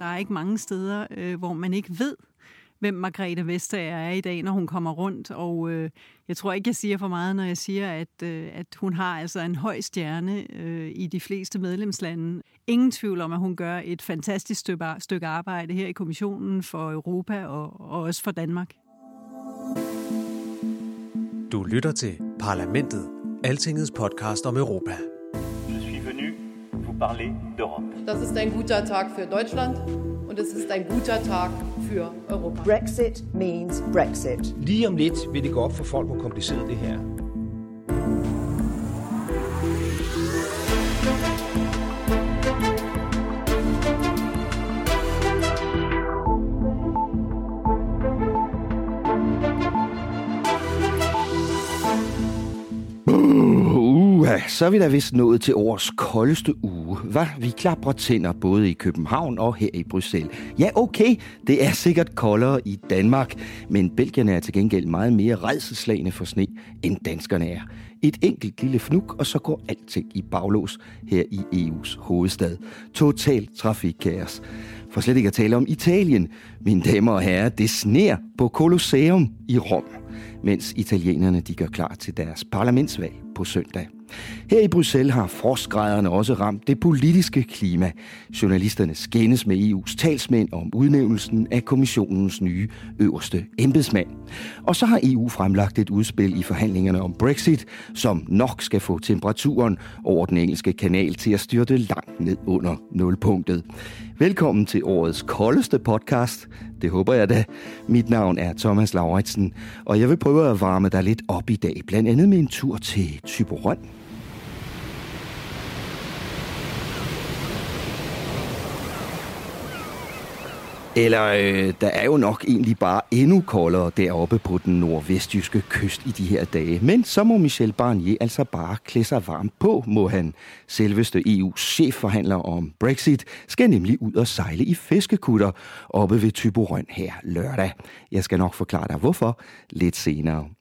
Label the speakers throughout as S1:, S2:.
S1: Der er ikke mange steder, øh, hvor man ikke ved, hvem Margrethe Vestager er i dag, når hun kommer rundt. Og øh, jeg tror ikke, jeg siger for meget, når jeg siger, at, øh, at hun har altså en høj stjerne øh, i de fleste medlemslande. Ingen tvivl om, at hun gør et fantastisk stykke, arbejde her i Kommissionen for Europa og, og også for Danmark.
S2: Du lytter til Parlamentet, Altingets podcast om Europa
S3: parler d'Europe.
S4: Das ist ein guter Tag für Deutschland und es ist ein guter Tag für Europa.
S5: Brexit means Brexit.
S6: Lige om lidt vil det gå op for folk, hvor kompliceret det her er.
S7: Så er vi da vist nået til årets koldeste uge. Hvad? Vi klapper tænder både i København og her i Bruxelles. Ja, okay, det er sikkert koldere i Danmark, men belgierne er til gengæld meget mere redselslagende for sne, end danskerne er. Et enkelt lille fnuk, og så går alting i baglås her i EU's hovedstad. Total trafikkaos. For slet ikke at tale om Italien. Mine damer og herrer, det sner på Colosseum i Rom, mens italienerne de gør klar til deres parlamentsvalg på søndag. Her i Bruxelles har frostgraderne også ramt det politiske klima. Journalisterne skændes med EU's talsmænd om udnævnelsen af kommissionens nye øverste embedsmand. Og så har EU fremlagt et udspil i forhandlingerne om Brexit, som nok skal få temperaturen over den engelske kanal til at styrte langt ned under nulpunktet. Velkommen til årets koldeste podcast. Det håber jeg da. Mit navn er Thomas Lauritsen, og jeg vil prøve at varme dig lidt op i dag, blandt andet med en tur til Tyborøn. Eller øh, der er jo nok egentlig bare endnu koldere deroppe på den nordvestjyske kyst i de her dage. Men så må Michel Barnier altså bare klæde sig varmt på, må han. Selveste EU's chefforhandler om Brexit skal nemlig ud og sejle i fiskekutter oppe ved Tyborøn her lørdag. Jeg skal nok forklare dig hvorfor lidt senere.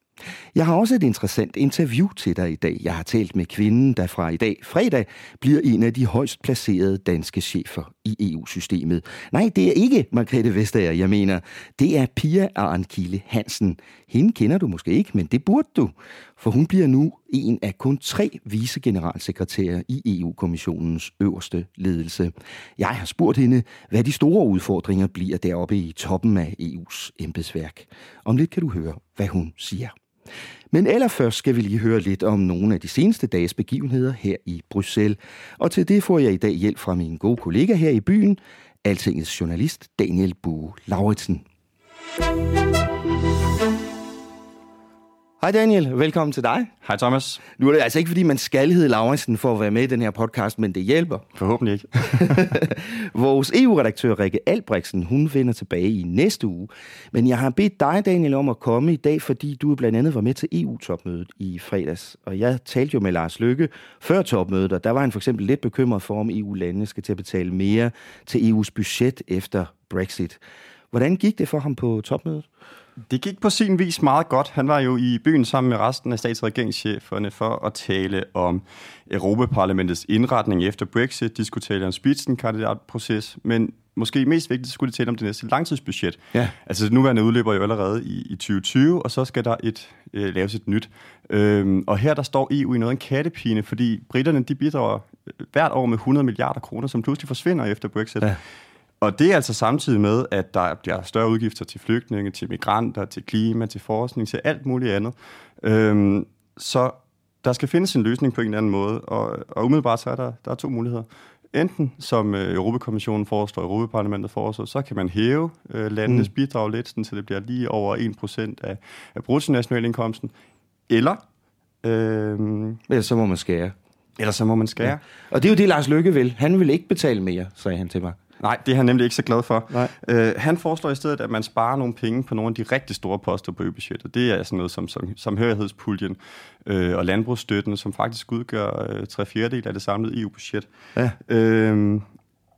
S7: Jeg har også et interessant interview til dig i dag. Jeg har talt med kvinden, der fra i dag, fredag, bliver en af de højst placerede danske chefer i EU-systemet. Nej, det er ikke Margrethe Vestager, jeg mener. Det er Pia Arnkilde Hansen. Hende kender du måske ikke, men det burde du. For hun bliver nu en af kun tre vicegeneralsekretærer i EU-kommissionens øverste ledelse. Jeg har spurgt hende, hvad de store udfordringer bliver deroppe i toppen af EU's embedsværk. Om lidt kan du høre, hvad hun siger. Men allerførst skal vi lige høre lidt om nogle af de seneste dages begivenheder her i Bruxelles. Og til det får jeg i dag hjælp fra min gode kollega her i byen, Altingets journalist Daniel Bue Lauritsen. Hej Daniel, velkommen til dig.
S8: Hej Thomas.
S7: Nu er det altså ikke, fordi man skal hedde Lauritsen for at være med i den her podcast, men det hjælper.
S8: Forhåbentlig ikke.
S7: Vores EU-redaktør Rikke Albrechtsen, hun vender tilbage i næste uge. Men jeg har bedt dig, Daniel, om at komme i dag, fordi du blandt andet var med til EU-topmødet i fredags. Og jeg talte jo med Lars Lykke før topmødet, og der var han for eksempel lidt bekymret for, om EU-landene skal til at betale mere til EU's budget efter Brexit. Hvordan gik det for ham på topmødet?
S8: Det gik på sin vis meget godt. Han var jo i byen sammen med resten af stats- og regeringscheferne for at tale om Europaparlamentets indretning efter Brexit, diskutere om spidsenkandidatproces, men måske mest vigtigt skulle de tale om det næste langtidsbudget.
S7: Ja.
S8: Altså det nuværende udløber jo allerede i, i 2020, og så skal der et øh, laves et nyt. Øhm, og her der står EU i noget af en kattepine, fordi britterne de bidrager hvert år med 100 milliarder kroner, som pludselig forsvinder efter Brexit.
S7: Ja.
S8: Og det er altså samtidig med, at der bliver større udgifter til flygtninge, til migranter, til klima, til forskning, til alt muligt andet. Øhm, så der skal findes en løsning på en eller anden måde, og, og umiddelbart så er der, der er to muligheder. Enten, som øh, Europakommissionen foreslår, Europaparlamentet foreslår, så kan man hæve øh, landenes mm. bidrag lidt, sådan, så det bliver lige over 1% af, af bruttonationalindkomsten. Eller... Øh,
S7: Ellers så må man skære.
S8: Ellers så må man skære. Ja.
S7: Og det er jo det, Lars Lykke vil. Han vil ikke betale mere, sagde han til mig.
S8: Nej, det er han nemlig ikke så glad for.
S7: Nej.
S8: Øh, han foreslår i stedet, at man sparer nogle penge på nogle af de rigtig store poster på øbudgettet. Det er sådan noget som, som samhørighedspuljen øh, og landbrugsstøtten, som faktisk udgør øh, tre fjerdedel af det samlede EU-budget.
S7: Ja.
S8: Øh,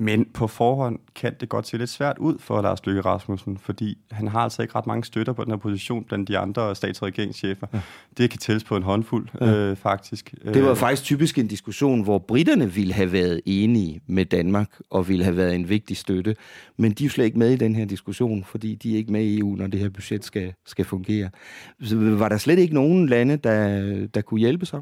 S8: men på forhånd kan det godt se lidt svært ud for Lars Løkke Rasmussen, fordi han har altså ikke ret mange støtter på den her position blandt de andre stats- og regeringschefer. Ja. Det kan tælles på en håndfuld, ja. øh, faktisk.
S7: Det var faktisk typisk en diskussion, hvor britterne ville have været enige med Danmark og ville have været en vigtig støtte, men de er slet ikke med i den her diskussion, fordi de er ikke med i EU, når det her budget skal, skal fungere. Så var der slet ikke nogen lande, der, der kunne hjælpe sig?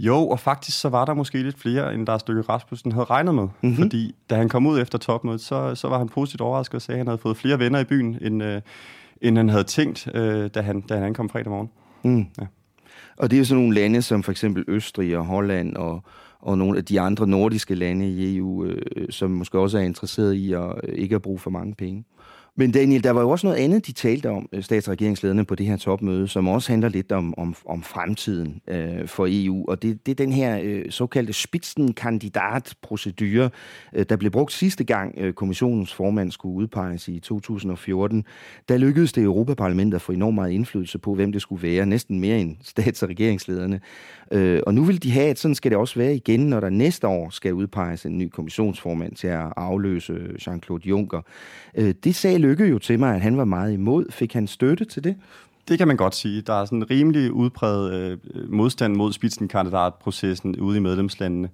S8: Jo, og faktisk så var der måske lidt flere, end der Stykke Rasmussen havde regnet med.
S7: Mhm.
S8: Mm-hmm. Fordi da han kom ud efter topmødet, så, så var han positivt overrasket og sagde, at han havde fået flere venner i byen, end, øh, end han havde tænkt, øh, da, han, da han ankom fredag morgen.
S7: Mm.
S8: Ja.
S7: Og det er jo sådan nogle lande som for eksempel Østrig og Holland og, og nogle af de andre nordiske lande i EU, øh, som måske også er interesseret i at øh, ikke at bruge for mange penge. Men Daniel, der var jo også noget andet, de talte om, øh, stats- og regeringslederne på det her topmøde, som også handler lidt om, om, om fremtiden øh, for EU. Og det, det er den her øh, såkaldte spitzenkandidat-procedure, øh, der blev brugt sidste gang øh, kommissionens formand skulle udpeges i 2014. Der lykkedes det Europaparlamentet at få enormt meget indflydelse på, hvem det skulle være, næsten mere end stats- og regeringslederne. Øh, og nu vil de have, at sådan skal det også være igen, når der næste år skal udpeges en ny kommissionsformand til at afløse Jean-Claude Juncker. Øh, det sagde Lykke jo til mig, at han var meget imod. Fik han støtte til det?
S8: Det kan man godt sige. Der er sådan en rimelig udpræget øh, modstand mod spitzenkandidatprocessen ude i medlemslandene.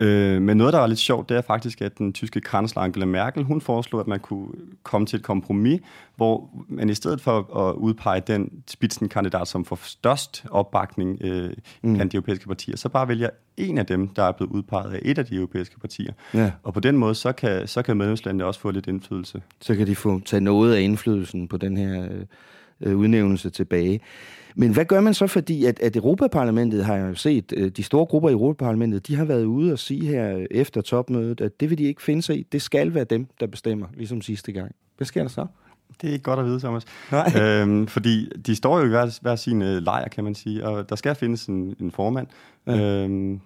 S8: Øh, men noget, der er lidt sjovt, det er faktisk, at den tyske kansler Angela Merkel, hun foreslog, at man kunne komme til et kompromis, hvor man i stedet for at udpege den spitzenkandidat, som får størst opbakning øh, mm. blandt de europæiske partier, så bare vælger en af dem, der er blevet udpeget af et af de europæiske partier.
S7: Ja.
S8: Og på den måde, så kan, så kan medlemslandene også få lidt indflydelse.
S7: Så kan de få tage noget af indflydelsen på den her øh, udnævnelse tilbage. Men hvad gør man så, fordi at, at Europaparlamentet har jo set, øh, de store grupper i Europaparlamentet, de har været ude og sige her efter topmødet, at det vil de ikke finde sig i. Det skal være dem, der bestemmer, ligesom sidste gang. Hvad sker der så?
S8: Det er ikke godt at vide, Thomas.
S7: Nej.
S8: Øhm, fordi de står jo i hver, hver sin øh, lejr, kan man sige, og der skal findes en, en formand. Ja. Øhm,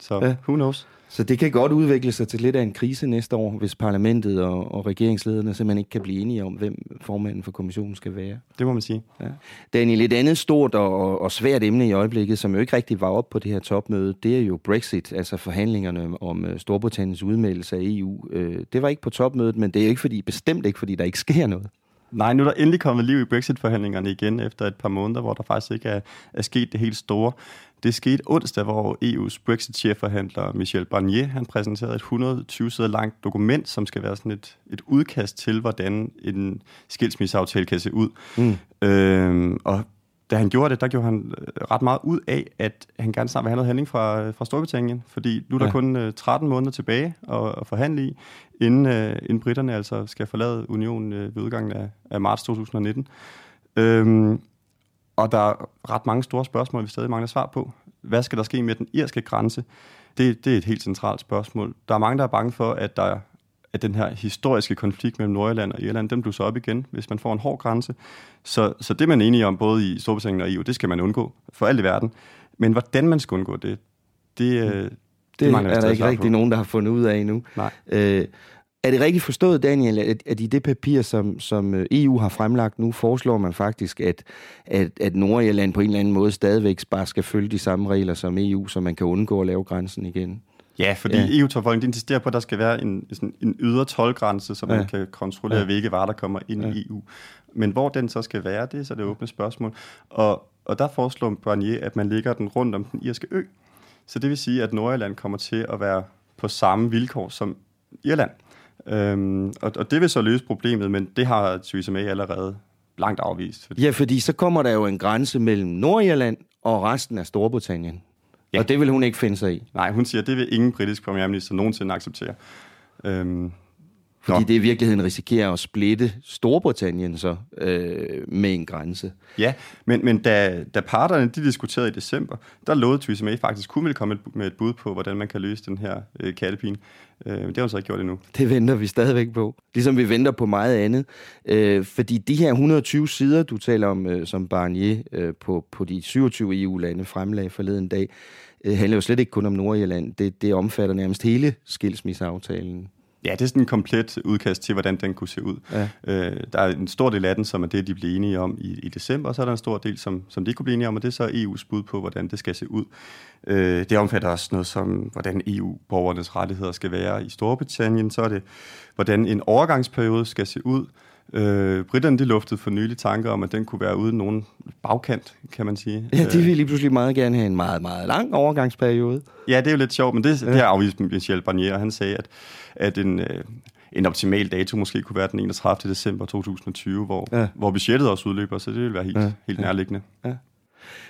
S8: så
S7: ja.
S8: who knows?
S7: Så det kan godt udvikle sig til lidt af en krise næste år, hvis parlamentet og, og regeringslederne simpelthen ikke kan blive enige om, hvem formanden for kommissionen skal være.
S8: Det må man sige.
S7: Ja. Daniel, et andet stort og, og svært emne i øjeblikket, som jo ikke rigtig var op på det her topmøde, det er jo Brexit, altså forhandlingerne om øh, Storbritanniens udmeldelse af EU. Øh, Det var ikke på topmødet, men det er jo ikke fordi, bestemt ikke fordi, der ikke sker noget.
S8: Nej, nu er der endelig kommet liv i Brexit-forhandlingerne igen efter et par måneder, hvor der faktisk ikke er, er sket det helt store. Det skete onsdag, hvor EU's Brexit-chefforhandler Michel Barnier han præsenterede et 120 sider langt dokument, som skal være sådan et, et udkast til, hvordan en skilsmisseaftale kan se ud. Mm. Øhm, og da han gjorde det, der gjorde han øh, ret meget ud af, at han gerne snart vil have noget handling fra, fra Storbritannien, fordi nu er der
S7: Ja.
S8: ja. kun øh, 13 måneder tilbage at, at forhandle i, inden, øh, inden britterne altså skal forlade unionen øh, ved udgangen af, af marts 2019. Øhm, og der er ret mange store spørgsmål, vi stadig mangler svar på. Hvad skal der ske med den irske grænse? Det, det er et helt centralt spørgsmål. Der er mange, der er bange for, at der at den her historiske konflikt mellem Nordjylland og Irland, den blusser op igen, hvis man får en hård grænse. Så, så det man er enige om, både i Storbritannien og EU, det skal man undgå for alt i verden. Men hvordan man skal undgå det, det, øh, det,
S7: Det,
S8: vi
S7: er der ikke rigtig
S8: på.
S7: nogen, der har fundet ud af endnu.
S8: Nej.
S7: Øh, er det rigtigt forstået, Daniel, at, at i det papir, som, som øh, EU har fremlagt nu, foreslår man faktisk, at, at, at Nordirland på en eller anden måde stadigvæk bare skal følge de samme regler som EU, så man kan undgå at lave grænsen igen?
S8: Ja, fordi
S7: Ja.
S8: EU-tolkningen insisterer på, at der skal være en, sådan en ydre tolvgrænse, så man
S7: Ja.
S8: kan kontrollere,
S7: Ja.
S8: hvilke varer, der kommer ind
S7: Ja.
S8: i EU. Men hvor den så skal være, det er så det åbne spørgsmål. Og, og der foreslår Barnier, at man lægger den rundt om den irske ø. Så det vil sige, at Nordirland kommer til at være på samme vilkår som Irland. Øhm, og, og det vil så løse problemet, men det har Theresa allerede langt afvist. Fordi
S7: Ja, fordi så kommer der jo en grænse mellem Nordirland og resten af Storbritannien. Ja. Og det vil hun ikke finde sig i.
S8: Nej, hun siger, at det vil ingen britisk premierminister nogensinde acceptere. Øhm,
S7: Fordi
S8: Nå.
S7: det i virkeligheden risikerer at splitte Storbritannien så øh, med en grænse.
S8: Ja, men, men da, da parterne de diskuterede i december, der lovede Theresa May faktisk, hun ville komme et- med et bud på, hvordan man kan løse den her øh, kattepine. Øh, det har hun så ikke gjort endnu.
S7: Det venter vi stadigvæk på. Ligesom vi venter på meget andet. Øh, fordi de her 120 sider, du taler om, øh, som Barnier øh, på, på de 27 EU-lande fremlagde forleden dag, øh, handler jo slet ikke kun om Nordirland. Det, det omfatter nærmest hele skilsmisseaftalen.
S8: Ja, det er sådan en komplet udkast til, hvordan den kunne se ud.
S7: Ja.
S8: Øh, der er en stor del af den, som er det, de blev enige om i, i december, og så er der en stor del, som, som de ikke kunne blive enige om, og det er så EU's bud på, hvordan det skal se ud. Øh, det omfatter også noget som, hvordan EU-borgernes rettigheder skal være i Storbritannien, så er det, hvordan en overgangsperiode skal se ud. Øh, Britterne de luftede for nylig tanker om, at den kunne være uden nogen bagkant, kan man sige.
S7: Ja, de vil lige pludselig meget gerne have en meget, meget lang overgangsperiode.
S8: Ja, det er jo lidt sjovt, men det, det har afvist Michel Barnier, og han sagde, at, at en, øh, en optimal dato måske kunne være den 31. december 2020, hvor,
S7: Ja.
S8: ja. hvor budgettet også udløber, så det vil være helt,
S7: Ja.
S8: ja. helt nærliggende.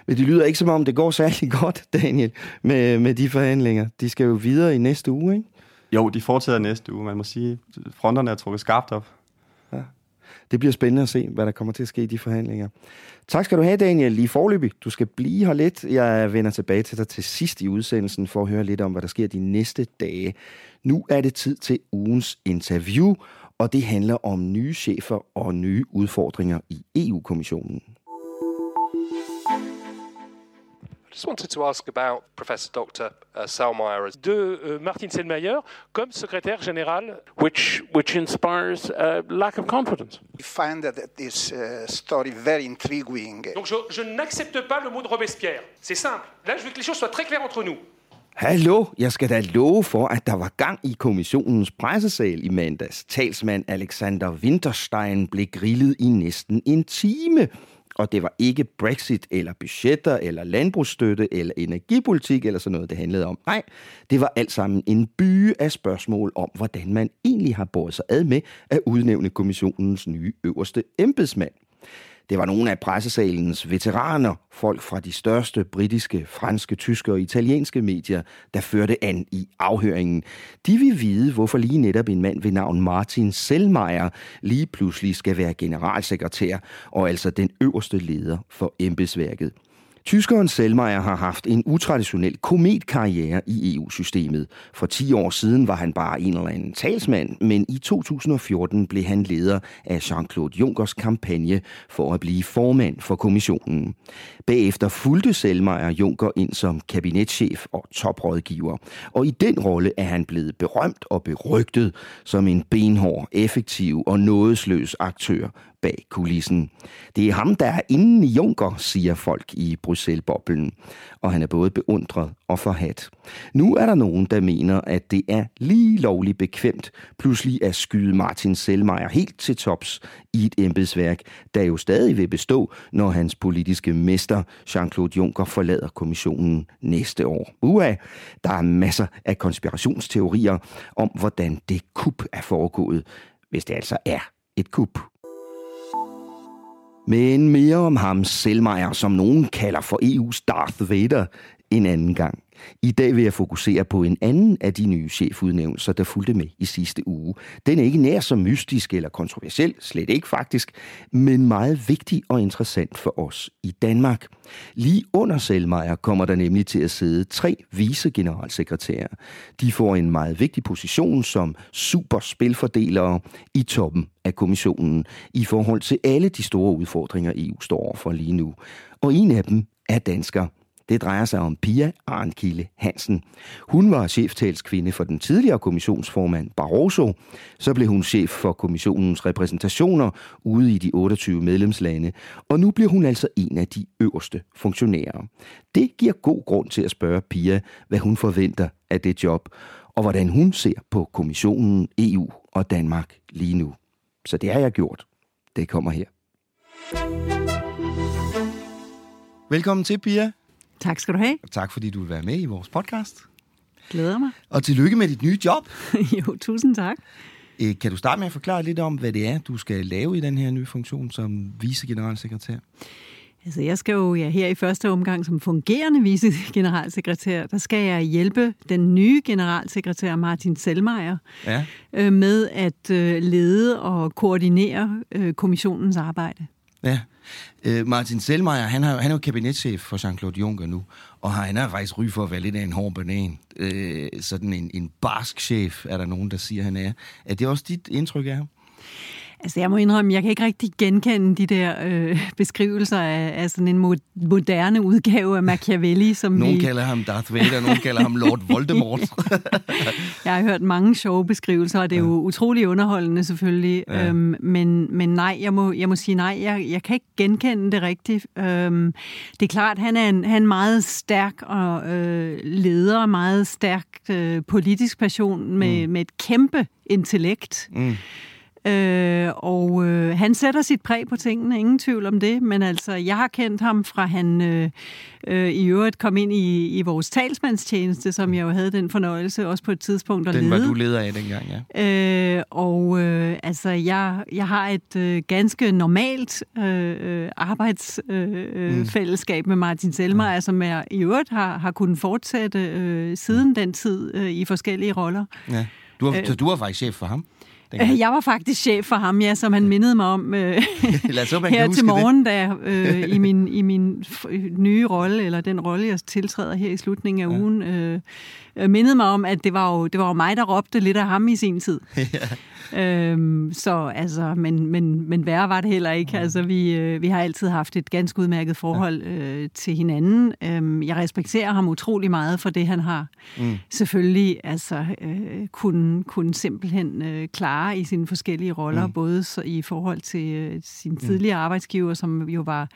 S7: Men det lyder ikke som om, det går særlig godt, Daniel, med, med de forhandlinger. De skal jo videre i næste uge, ikke?
S8: Jo, de fortsætter næste uge. Man må sige, fronterne er trukket skarpt op.
S7: Det bliver spændende at se, hvad der kommer til at ske i de forhandlinger. Tak skal du have, Daniel, lige forløbig. Du skal blive her lidt. Jeg vender tilbage til dig til sidst i udsendelsen for at høre lidt om, hvad der sker de næste dage. Nu er det tid til ugens interview, og det handler om nye chefer og nye udfordringer i EU-kommissionen.
S9: I just wanted to ask about Professor Dr. Uh, Salmeyer.
S10: de euh, Martin Selmayr comme secrétaire général, which, which inspires a lack of confidence.
S11: We find that this uh, story very intriguing.
S10: Donc je, je n'accepte pas le mot de Robespierre. C'est simple. Là, je veux que les choses soient très claires entre nous.
S7: Hallo, jeg skal da love for, at der var gang i kommissionens pressesal i mandags. Talsmand Alexander Winterstein blev grillet i næsten en time. Og det var ikke Brexit eller budgetter eller landbrugsstøtte eller energipolitik eller sådan noget, det handlede om. Nej, det var alt sammen en by af spørgsmål om, hvordan man egentlig har båret sig ad med at udnævne kommissionens nye øverste embedsmand. Det var nogle af pressesalens veteraner, folk fra de største britiske, franske, tyske og italienske medier, der førte an i afhøringen. De vil vide, hvorfor lige netop en mand ved navn Martin Selmayr lige pludselig skal være generalsekretær og altså den øverste leder for embedsværket. Tyskeren Selmayr har haft en utraditionel kometkarriere i EU-systemet. For 10 år siden var han bare en eller anden talsmand, men i 2014 blev han leder af Jean-Claude Junckers kampagne for at blive formand for kommissionen. Bagefter fulgte Selmayr Juncker ind som kabinetschef og toprådgiver, og i den rolle er han blevet berømt og berygtet som en benhård, effektiv og nådesløs aktør bag kulissen. Det er ham, der er inden i Junker, siger folk i Bruxelles-boblen. Og han er både beundret og forhat. Nu er der nogen, der mener, at det er lige lovligt bekvemt pludselig at skyde Martin Selmeier helt til tops i et embedsværk, der jo stadig vil bestå, når hans politiske mester Jean-Claude Juncker forlader kommissionen næste år. Uha, der er masser af konspirationsteorier om, hvordan det kup er foregået, hvis det altså er et kup. Men mere om ham Selmayr, som nogen kalder for EU's Darth Vader, en anden gang. I dag vil jeg fokusere på en anden af de nye chefudnævnelser, der fulgte med i sidste uge. Den er ikke nær så mystisk eller kontroversiel, slet ikke faktisk, men meget vigtig og interessant for os i Danmark. Lige under Selmeier kommer der nemlig til at sidde tre vicegeneralsekretærer. De får en meget vigtig position som superspilfordelere i toppen af kommissionen i forhold til alle de store udfordringer, EU står overfor lige nu. Og en af dem er dansker. Det drejer sig om Pia Arnkilde Hansen. Hun var cheftalskvinde for den tidligere kommissionsformand Barroso. Så blev hun chef for kommissionens repræsentationer ude i de 28 medlemslande. Og nu bliver hun altså en af de øverste funktionærer. Det giver god grund til at spørge Pia, hvad hun forventer af det job, og hvordan hun ser på kommissionen, EU og Danmark lige nu. Så det har jeg gjort. Det kommer her. Velkommen til, Pia.
S1: Tak skal du have.
S7: Og tak fordi du vil være med i vores podcast.
S1: Glæder mig.
S7: Og tillykke med dit nye job.
S1: jo, tusind tak.
S7: Øh, Kan du starte med at forklare lidt om, hvad det er, du skal lave i den her nye funktion som vicegeneralsekretær?
S1: Altså, jeg skal jo ja, her i første omgang som fungerende vicegeneralsekretær, der skal jeg hjælpe den nye generalsekretær Martin Selmeier
S7: Ja.
S1: øh, med at øh, lede og koordinere øh, kommissionens arbejde.
S7: Ja. Øh, Martin Selmayr, han, har, han er jo kabinetchef for Jean-Claude Juncker nu, og han er faktisk ry for at være lidt af en hård banan. Øh, sådan en, en barsk chef, er der nogen, der siger, han er. Er det også dit indtryk af ham?
S1: Altså, jeg må indrømme, jeg kan ikke rigtig genkende de der øh, beskrivelser af, af sådan en mo- moderne udgave af Machiavelli, som
S7: Nogen
S1: vi...
S7: kalder ham Darth Vader, nogen kalder ham Lord Voldemort.
S1: Jeg har hørt mange sjove beskrivelser, og det er jo utrolig underholdende selvfølgelig.
S7: Ja.
S1: Ja. Øhm, men, men nej, jeg må, jeg må sige nej, jeg, jeg kan ikke genkende det rigtigt. Øhm, det er klart, han er en, han er meget stærk og, øh, leder, meget stærk øh, politisk person med, mm. med et kæmpe intellekt.
S7: Mm.
S1: Øh, og øh, han sætter sit præg på tingene, ingen tvivl om det, men altså, jeg har kendt ham fra han øh, øh, i øvrigt kom ind i, i vores talsmandstjeneste, som jeg jo havde den fornøjelse også på et tidspunkt at
S7: Den
S1: lede.
S7: var du leder af dengang, ja.
S1: Øh, og øh, altså, jeg, jeg har et øh, ganske normalt øh, arbejdsfællesskab øh,
S7: Mm.
S1: mm. med Martin Selmer, som jeg i øvrigt har, har kunnet fortsætte øh, siden den tid øh, i forskellige roller.
S7: ja. Du var,
S1: Øh.
S7: så du var faktisk chef for ham? Dengang?
S1: Jeg var faktisk chef for ham, ja, som han mindede mig om øh,
S7: kan
S1: her til
S7: det.
S1: morgen, da øh, i min, i min nye rolle, eller den rolle, jeg tiltræder her i slutningen af ja. ugen, øh, mindede mig om, at det var, jo, det var jo mig, der råbte lidt af ham i sin tid. Øhm, så altså, men, men, men værre var det heller ikke. Altså, vi, øh, vi har altid haft et ganske udmærket forhold øh, til hinanden. Øhm, jeg respekterer ham utrolig meget for det, han har
S7: Mm.
S1: selvfølgelig altså, øh, kunne, kunne simpelthen øh, klare i sine forskellige roller,
S7: Mm.
S1: mm. både så i forhold til øh, sin tidligere arbejdsgiver, som jo var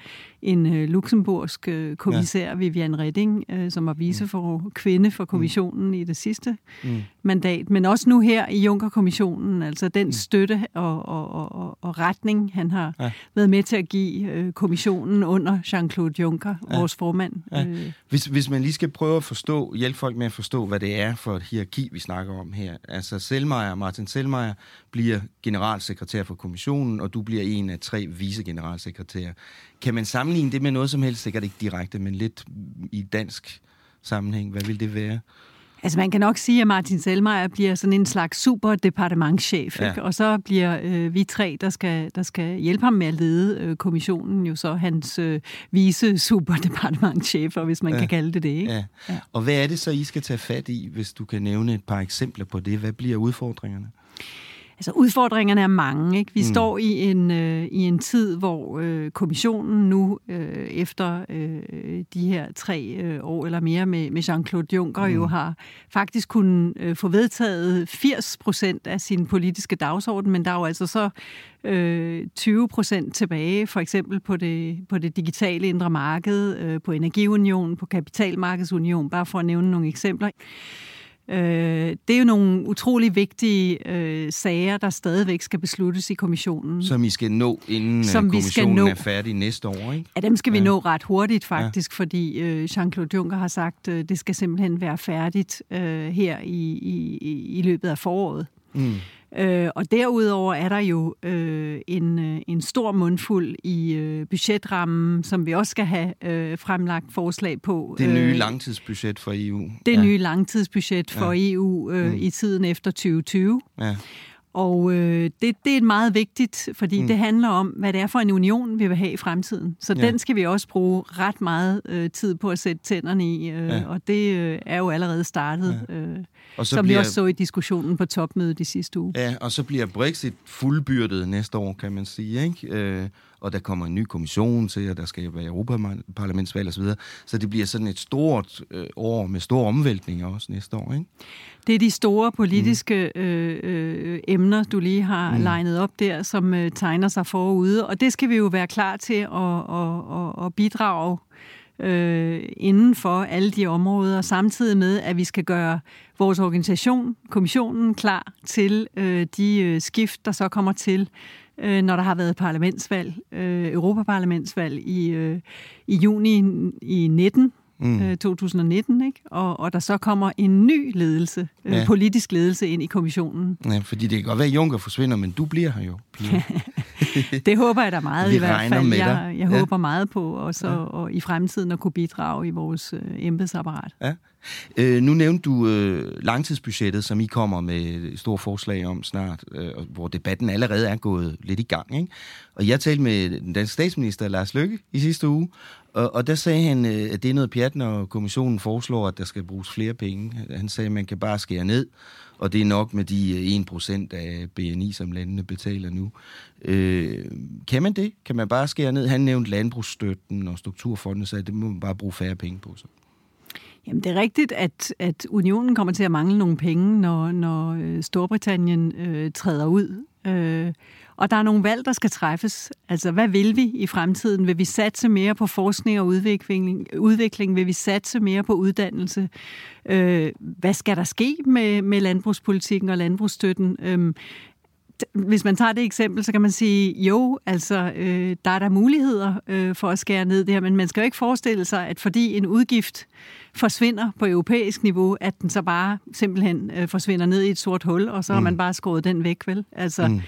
S1: en øh, luxemburgsk øh, kommissær, ja. Vivian Redding, øh, som var vice for kvinde for kommissionen mm. i det sidste
S7: Mm.
S1: mandat, men også nu her i Juncker-kommissionen, altså den mm. støtte og, og, og, og retning, han har
S7: Ja.
S1: været med til at give øh, kommissionen under Jean-Claude Juncker,
S7: ja.
S1: vores formand.
S7: Ja.
S1: Øh,
S7: Hvis, hvis man lige skal prøve at forstå, hjælpe folk med at forstå, hvad det er for et hierarki, vi snakker om her. Altså Selmayr, Martin Selmayr bliver generalsekretær for kommissionen, og du bliver en af tre vicegeneralsekretærer. Kan man sammenligne det med noget som helst, sikkert ikke direkte, men lidt i dansk sammenhæng? Hvad vil det være?
S1: Altså man kan nok sige, at Martin Selmayr bliver sådan en slags superdepartementschef,
S7: Ja.
S1: ja. og så bliver øh, vi tre, der skal, der skal hjælpe ham med at lede øh, kommissionen, jo så hans øh, vice superdepartementschefer, hvis man
S7: ja.
S1: kan kalde det det. Ikke?
S7: Ja.
S1: Ja.
S7: Og hvad er det så, I skal tage fat i, hvis du kan nævne et par eksempler på det? Hvad bliver udfordringerne?
S1: Altså udfordringerne er mange. Ikke? Vi
S7: Mm.
S1: står i en, øh, i en tid, hvor øh, kommissionen nu, øh, efter øh, de her tre øh, år eller mere med, med Jean-Claude Juncker, mm. jo har faktisk kunnet øh, få vedtaget 80 procent af sin politiske dagsorden, men der er jo altså så øh, 20 procent tilbage, for eksempel på det, på det digitale indre marked, øh, på energiunion, på kapitalmarkedsunion, bare for at nævne nogle eksempler. Øh, det er jo nogle utrolig vigtige øh, sager, der stadigvæk skal besluttes i kommissionen.
S7: Som I skal nå, inden
S1: Som
S7: Som
S1: vi skal
S7: kommissionen
S1: nå.
S7: er færdig næste år, ikke?
S1: Ja, dem skal vi
S7: Ja.
S1: nå ret hurtigt faktisk, ja. fordi øh, Jean-Claude Juncker har sagt, øh, det skal simpelthen være færdigt øh, her i, i, i- i løbet af foråret.
S7: Mm.
S1: Øh, og derudover er der jo øh, en, øh, en stor mundfuld i øh, budgetrammen, som vi også skal have øh, fremlagt forslag på.
S7: Det nye
S1: Øh,
S7: langtidsbudget for EU.
S1: det
S7: ja.
S1: nye langtidsbudget for
S7: Ja.
S1: EU øh,
S7: Mm.
S1: i tiden efter 2020.
S7: Ja.
S1: Og øh, det, det er meget vigtigt, fordi
S7: Mm.
S1: det handler om, hvad det er for en union, vi vil have i fremtiden. Så
S7: Ja.
S1: den skal vi også bruge ret meget øh, tid på at sætte tænderne i, øh,
S7: Ja.
S1: og det øh, er jo allerede startet, ja. øh,
S7: Og så
S1: som
S7: bliver-
S1: vi også så i diskussionen på topmødet i sidste uge.
S7: Ja, og så bliver Brexit fuldbyrdet næste år, kan man sige, ikke? Øh, og der kommer en ny kommission til, og der skal være Europaparlamentsvalg osv. Så det bliver sådan et stort øh, år med store omvæltninger også næste år, ikke?
S1: Det er de store politiske mm. øh, øh, emner, du lige har
S7: Mm.
S1: mm. legnet op der, som øh, tegner sig forude. Og det skal vi jo være klar til at, at, at, at bidrage øh, inden for alle de områder, samtidig med, at vi skal gøre vores organisation, kommissionen, klar til øh, de øh, skift, der så kommer til, øh, når der har været parlamentsvalg, øh, Europaparlamentsvalg i, øh, i juni i 19,
S7: Mm.
S1: øh, 2019, ikke? Og, og der så kommer en ny ledelse, øh,
S7: Ja.
S1: politisk ledelse ind i kommissionen.
S7: Ja, fordi det kan godt være, at Juncker forsvinder, men du bliver her jo. Pia.
S1: det håber jeg da meget
S7: Vi
S1: i hvert fald.
S7: med
S1: Jeg,
S7: dig.
S1: jeg
S7: Ja.
S1: håber meget på også ja. og i fremtiden at kunne bidrage i vores øh, embedsapparat.
S7: Ja. Øh, nu nævnte du øh, langtidsbudgettet, som I kommer med et stort forslag om snart, øh, og hvor debatten allerede er gået lidt i gang. Ikke? Og jeg talte med den danske statsminister Lars Løkke i sidste uge, og, og der sagde han, øh, at det er noget pjat, når kommissionen foreslår, at der skal bruges flere penge. Han sagde, at man kan bare skære ned, og det er nok med de øh, 1% af BNI, som landene betaler nu. Øh, kan man det? Kan man bare skære ned? Han nævnte landbrugsstøtten og strukturfondene, så det må man bare bruge færre penge på. Så.
S1: Jamen, det er rigtigt, at, at unionen kommer til at mangle nogle penge, når, når øh, Storbritannien øh, træder ud. Øh, og der er nogle valg, der skal træffes. Altså, hvad vil vi i fremtiden? Vil vi satse mere på forskning og udvikling? udvikling? Vil vi satse mere på uddannelse? Øh, hvad skal der ske med, med landbrugspolitikken og landbrugsstøtten? Øh, hvis man tager det eksempel, så kan man sige, jo, altså, øh, der er der muligheder øh, for at skære ned det her, men man skal jo ikke forestille sig, at fordi en udgift forsvinder på europæisk niveau, at den så bare simpelthen øh, forsvinder ned i et sort hul, og så mm. har man bare skåret den væk, vel? Altså, mm.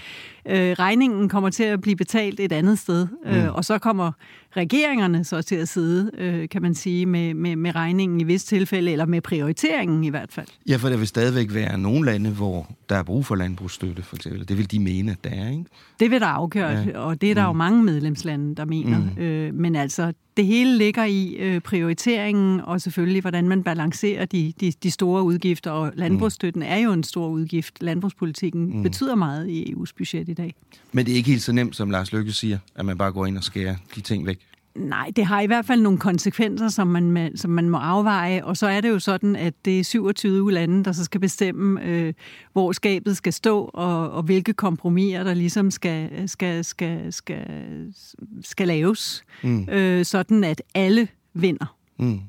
S1: Øh, regningen kommer til at blive betalt et andet sted, øh,
S7: Mm.
S1: og så kommer regeringerne så til at sidde, øh, kan man sige, med, med, med regningen i vis tilfælde, eller med prioriteringen i hvert fald.
S7: Ja, for der vil stadigvæk være nogle lande, hvor der er brug for landbrugsstøtte, for eksempel. Det vil de mene, at der er, ikke?
S1: Det vil der afgjort,
S7: Ja.
S1: og det er der mm. jo mange medlemslande, der mener.
S7: Mm.
S1: Mm. Øh, men altså, det hele ligger i øh, prioriteringen, og selvfølgelig, hvordan man balancerer de, de, de store udgifter, og landbrugsstøtten er jo en stor udgift. Landbrugspolitikken
S7: Mm.
S1: mm. betyder meget i EU's budget i dag.
S7: Men det er ikke helt så nemt, som Lars Løkke siger, at man bare går ind og skærer de ting væk.
S1: Nej, det har i hvert fald nogle konsekvenser, som man, ma- som man må afveje, og så er det jo sådan, at det er 27 lande, der så skal bestemme, øh, hvor skabet skal stå, og, og hvilke kompromiser, der ligesom skal, skal, skal, skal, skal laves,
S7: Mm.
S1: øh, sådan at alle vinder.
S7: Mm.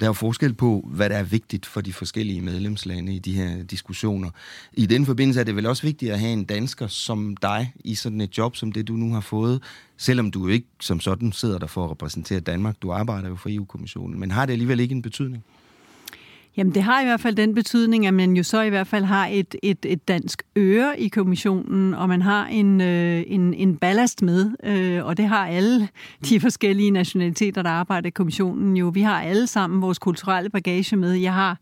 S7: Der er forskel på, hvad der er vigtigt for de forskellige medlemslande i de her diskussioner. I den forbindelse er det vel også vigtigt at have en dansker som dig i sådan et job, som det du nu har fået, selvom du ikke som sådan sidder der for at repræsentere Danmark. Du arbejder jo for EU-kommissionen, men har det alligevel ikke en betydning?
S1: Jamen, det har i hvert fald den betydning, at man jo så i hvert fald har et, et, et dansk øre i kommissionen, og man har en, øh, en, en ballast med, øh, og det har alle de forskellige nationaliteter, der arbejder i kommissionen jo. Vi har alle sammen vores kulturelle bagage med. Jeg har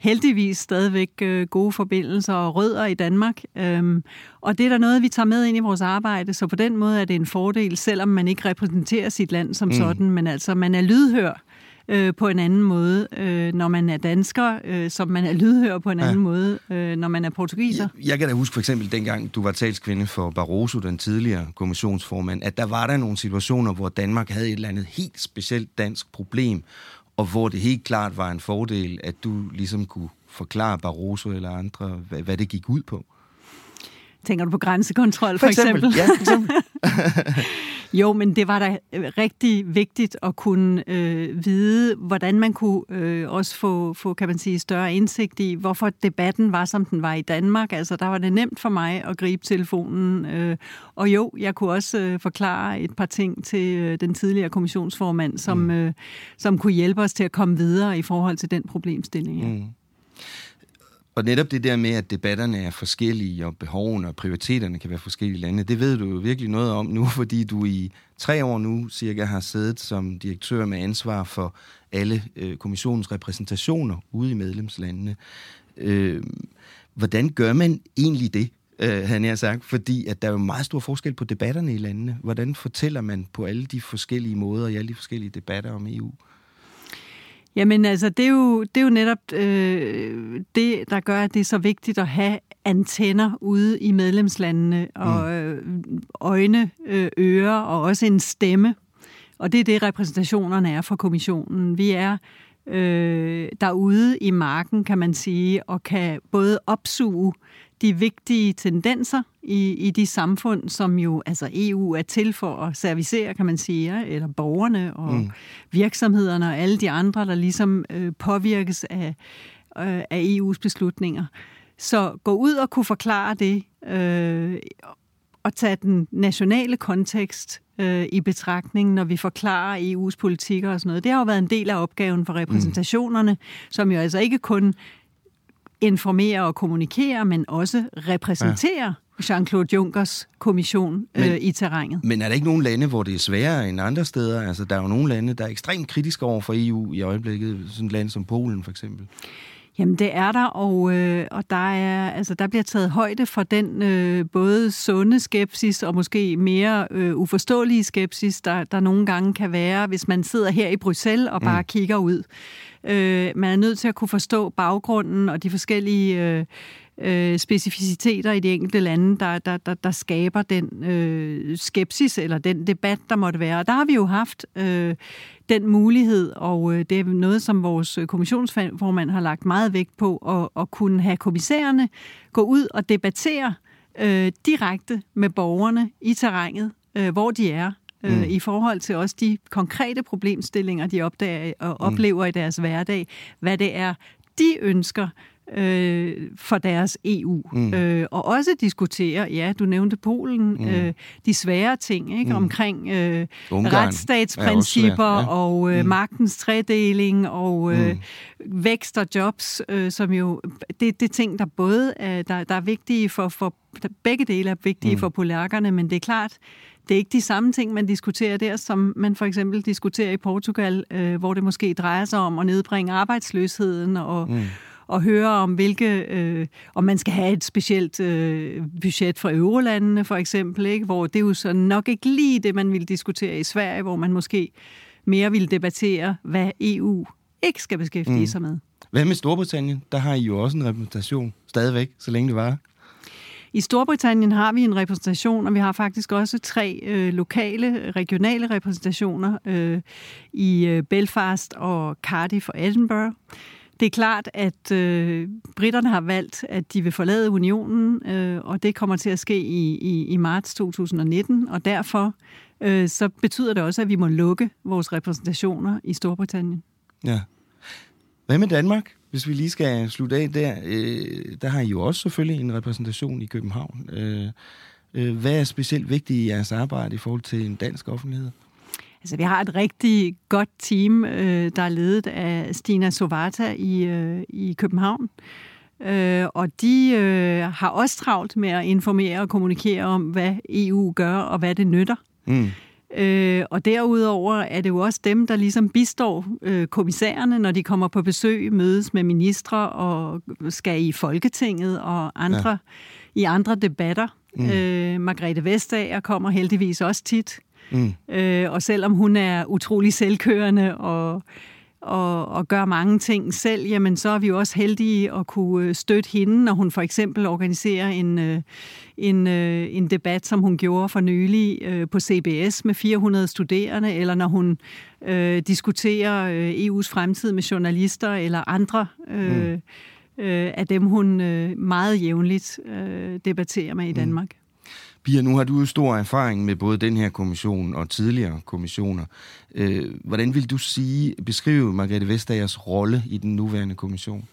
S1: heldigvis stadigvæk øh, gode forbindelser og rødder i Danmark, øhm, og det er der noget, vi tager med ind i vores arbejde, så på den måde er det en fordel, selvom man ikke repræsenterer sit land som
S7: mm.
S1: sådan, men altså man er lydhør øh, på en anden måde, øh, når man er dansker, øh, som man er lydhør på en
S7: Ja.
S1: anden måde, øh, når man er portugiser.
S7: Jeg kan da huske for eksempel dengang, du var talskvinde for Barroso, den tidligere kommissionsformand, at der var der nogle situationer, hvor Danmark havde et eller andet helt specielt dansk problem, og hvor det helt klart var en fordel, at du ligesom kunne forklare Barroso eller andre, hvad, hvad det gik ud på.
S1: Tænker du på grænsekontrol, for, eksempel?
S7: Ja, for eksempel.
S1: Jo, men det var da øh, rigtig vigtigt at kunne øh, vide, hvordan man kunne øh, også få, få, kan man sige, større indsigt i, hvorfor debatten var, som den var i Danmark. Altså, der var det nemt for mig at gribe telefonen. Øh, og jo, jeg kunne også øh, forklare et par ting til øh, den tidligere kommissionsformand, som, mm. øh, som kunne hjælpe os til at komme videre i forhold til den problemstilling. Ja.
S7: Mm. Og netop det der med, at debatterne er forskellige, og behovene og prioriteterne kan være forskellige i lande, det ved du jo virkelig noget om nu, fordi du i tre år nu cirka har siddet som direktør med ansvar for alle øh, kommissionens repræsentationer ude i medlemslandene. Øh, hvordan gør man egentlig det, øh, han har sagt? Fordi at der er jo meget stor forskel på debatterne i landene. Hvordan fortæller man på alle de forskellige måder i alle de forskellige debatter om EU?
S1: Jamen altså, det er jo, det er jo netop øh, det, der gør, at det er så vigtigt at have antenner ude i medlemslandene, og øh, øjne, øh, ører og også en stemme. Og det er det, repræsentationerne er for kommissionen. Vi er øh, derude i marken, kan man sige, og kan både opsuge de vigtige tendenser i, i de samfund, som jo, altså EU er til for at servicere, kan man sige, eller borgerne og
S7: Mm.
S1: virksomhederne og alle de andre, der ligesom øh, påvirkes af, øh, af EU's beslutninger. Så gå ud og kunne forklare det, øh, og tage den nationale kontekst øh, i betragtning, når vi forklarer EU's politikker og sådan noget. Det har jo været en del af opgaven for repræsentationerne, mm. som jo altså ikke kun informerer og kommunikerer, men også repræsenterer ja. Jean-Claude Junckers kommission øh,
S7: Men-
S1: i terrænet.
S7: Men er der ikke nogen lande, hvor det er sværere end andre steder? Altså, der er jo nogle lande, der er ekstremt kritiske over for EU i øjeblikket. Sådan et land som Polen, for eksempel.
S1: Jamen det er der, og, øh, og der, er, altså, der bliver taget højde for den øh, både sunde skepsis og måske mere øh, uforståelige skepsis, der, der nogle gange kan være, hvis man sidder her i Bruxelles og bare mm. kigger ud. Øh, man er nødt til at kunne forstå baggrunden og de forskellige øh, øh, specificiteter i de enkelte lande, der, der, der, der skaber den øh, skepsis eller den debat, der måtte være. Og der har vi jo haft øh, den mulighed, og øh, det er noget, som vores kommissionsformand har lagt meget vægt på, at, at kunne have kommissærerne gå ud og debattere øh, direkte med borgerne i terrænet, øh, hvor de er, øh,
S12: Mm.
S1: i forhold til også de konkrete problemstillinger, de opdager og oplever i deres hverdag, hvad det er, de ønsker øh, for deres EU.
S12: Mm.
S1: Øh, og også diskutere, ja, du nævnte Polen,
S12: Mm.
S1: øh, de svære ting ikke
S12: Mm.
S1: omkring øh,
S12: Ungarn er
S1: retsstatsprincipper
S12: svært, ja.
S1: og øh,
S12: Mm.
S1: magtens tredeling og øh,
S12: Mm.
S1: vækst og jobs, øh, som jo, det, det er ting, der både er, der, der er vigtige for, for, begge dele er vigtige
S12: mm.
S1: for polakkerne, men det er klart, det er ikke de samme ting, man diskuterer der, som man for eksempel diskuterer i Portugal, øh, hvor det måske drejer sig om at nedbringe arbejdsløsheden og,
S12: Mm.
S1: Og høre om, hvilke, øh, om man skal have et specielt øh, budget for eurolandene for eksempel, ikke? hvor det er jo så nok ikke lige det, man ville diskutere i Sverige, hvor man måske mere ville debattere, hvad EU ikke skal beskæftige
S7: mm.
S1: sig med.
S7: Hvad med Storbritannien? Der har I jo også en repræsentation stadigvæk, så længe det var.
S1: I Storbritannien har vi en repræsentation, og vi har faktisk også tre øh, lokale, regionale repræsentationer øh, i øh, Belfast og Cardiff og Edinburgh. Det er klart, at øh, britterne har valgt, at de vil forlade unionen, øh, og det kommer til at ske i, i, i marts 2019, og derfor øh, så betyder det også, at vi må lukke vores repræsentationer i Storbritannien.
S7: Ja. Hvad med Danmark? Hvis vi lige skal slutte af der. Øh, der har I jo også selvfølgelig en repræsentation i København. Øh, øh, hvad er specielt vigtigt i jeres arbejde i forhold til en dansk offentlighed?
S1: Altså, vi har et rigtig godt team, øh, der er ledet af Stina Sovata i, øh, i København. Øh, og de øh, har også travlt med at informere og kommunikere om, hvad EU gør og hvad det nytter.
S7: Mm.
S1: Øh, og derudover er det jo også dem, der ligesom bistår øh, kommissærerne, når de kommer på besøg, mødes med ministre og skal i Folketinget og andre
S12: Ja.
S1: i andre debatter.
S12: Mm.
S1: Øh, Margrethe Vestager kommer heldigvis også tit.
S7: Mm.
S1: Øh, og selvom hun er utrolig selvkørende og, og, og gør mange ting selv, jamen så er vi jo også heldige at kunne øh, støtte hende, når hun for eksempel organiserer en, øh, en, øh, en debat, som hun gjorde for nylig på CBS med 400 studerende, eller når hun øh, diskuterer EU's fremtid med journalister eller andre øh,
S7: Mm.
S1: øh, af dem, hun meget jævnligt øh, debatterer med i Danmark.
S7: Pia, nu har du jo stor erfaring med både den her kommission og tidligere kommissioner. Øh, hvordan vil du sige, beskrive Margrethe Vestagers rolle i den nuværende kommission?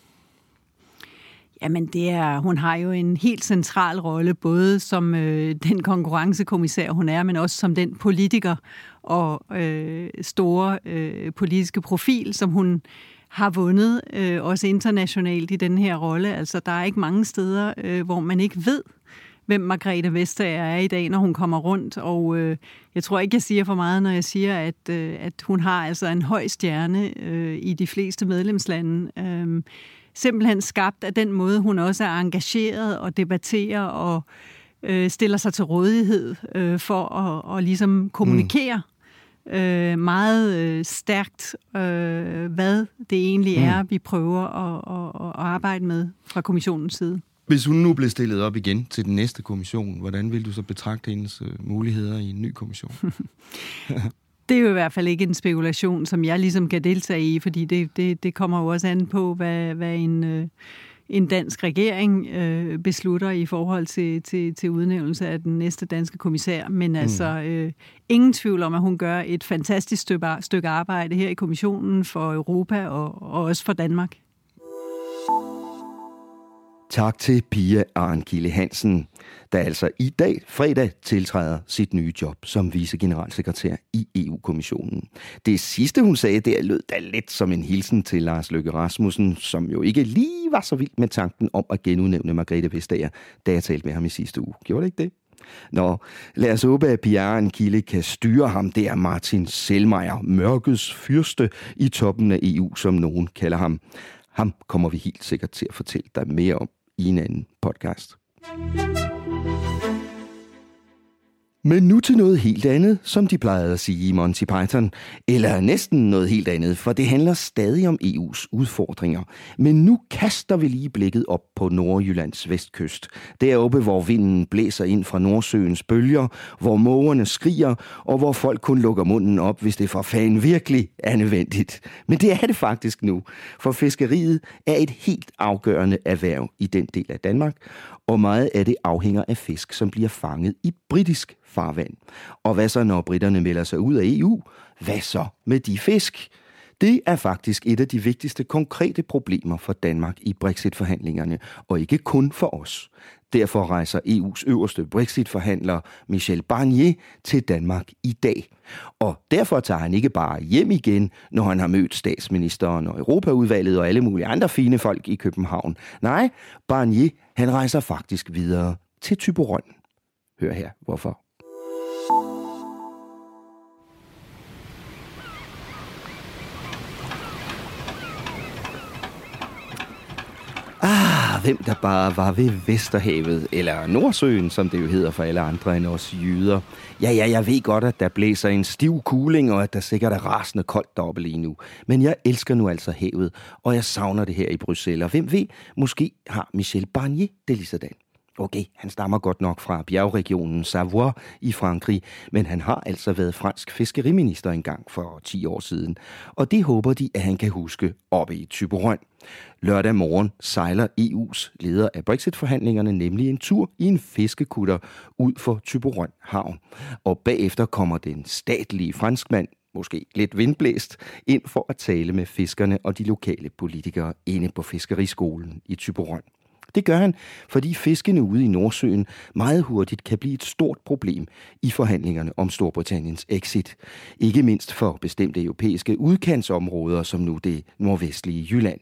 S1: Jamen, det er, hun har jo en helt central rolle, både som øh, den konkurrencekommissær, hun er, men også som den politiker og øh, store øh, politiske profil, som hun har vundet, øh, også internationalt i den her rolle. Altså, der er ikke mange steder, øh, hvor man ikke ved, hvem Margrethe Vestager er i dag, når hun kommer rundt. Og øh, jeg tror ikke, jeg siger for meget, når jeg siger, at, øh, at hun har altså en høj stjerne øh, i de fleste medlemslande. Øh, simpelthen skabt af den måde, hun også er engageret og debatterer og øh, stiller sig til rådighed øh, for at, at ligesom kommunikere øh, meget øh, stærkt, øh, hvad det egentlig
S7: Mm.
S1: er, vi prøver at, at, at arbejde med fra kommissionens side.
S7: Hvis hun nu blev stillet op igen til den næste kommission, hvordan vil du så betragte hendes øh, muligheder i en ny kommission?
S1: Det er jo i hvert fald ikke en spekulation, som jeg ligesom kan deltage i, fordi det, det, det kommer jo også an på, hvad, hvad en, øh, en dansk regering øh, beslutter i forhold til, til, til udnævnelse af den næste danske kommissær. Men altså, øh, ingen tvivl om, at hun gør et fantastisk stykke arbejde her i kommissionen for Europa og, og også for Danmark.
S7: Tak til Pia Arnkilde Hansen, der altså i dag, fredag, tiltræder sit nye job som vicegeneralsekretær i EU-kommissionen. Det sidste, hun sagde der, lød da lidt som en hilsen til Lars Løkke Rasmussen, som jo ikke lige var så vild med tanken om at genudnævne Margrethe Vestager, da jeg talte med ham i sidste uge. Gjorde det ikke det? Nå, lad os håbe, at Bjørn Kilde kan styre ham der Martin Selmeier, mørkets fyrste i toppen af EU, som nogen kalder ham. Ham kommer vi helt sikkert til at fortælle dig mere om i en anden podcast. Men nu til noget helt andet, som de plejede at sige i Monty Python. Eller næsten noget helt andet, for det handler stadig om EU's udfordringer. Men nu kaster vi lige blikket op på Nordjyllands vestkyst. Deroppe, hvor vinden blæser ind fra Nordsøens bølger, hvor mågerne skriger, og hvor folk kun lukker munden op, hvis det for fanden virkelig er nødvendigt. Men det er det faktisk nu, for fiskeriet er et helt afgørende erhverv i den del af Danmark, og meget af det afhænger af fisk, som bliver fanget i britisk farvand. Og hvad så, når britterne melder sig ud af EU? Hvad så med de fisk? Det er faktisk et af de vigtigste konkrete problemer for Danmark i Brexit-forhandlingerne, og ikke kun for os. Derfor rejser EU's øverste Brexit-forhandler Michel Barnier til Danmark i dag. Og derfor tager han ikke bare hjem igen, når han har mødt statsministeren og Europaudvalget og alle mulige andre fine folk i København. Nej, Barnier han rejser faktisk videre til Typerøn. Hør her, hvorfor. Hvem der bare var ved Vesterhavet, eller Nordsøen, som det jo hedder for alle andre end os jyder. Ja, ja, jeg ved godt, at der blæser en stiv kuling, og at der sikkert er rasende koldt deroppe lige nu. Men jeg elsker nu altså havet, og jeg savner det her i Bruxelles. Og hvem ved, måske har Michel Barnier det lige sådan. Okay, han stammer godt nok fra bjergregionen Savoie i Frankrig, men han har altså været fransk fiskeriminister engang for 10 år siden. Og det håber de, at han kan huske oppe i Typerøn. Lørdag morgen sejler EU's leder af Brexit-forhandlingerne nemlig en tur i en fiskekutter ud for Typerøn havn. Og bagefter kommer den statlige franskmand måske lidt vindblæst, ind for at tale med fiskerne og de lokale politikere inde på Fiskeriskolen i Typerøn. Det gør han, fordi fiskene ude i Nordsøen meget hurtigt kan blive et stort problem i forhandlingerne om Storbritanniens exit. Ikke mindst for bestemte europæiske udkantsområder, som nu det nordvestlige Jylland.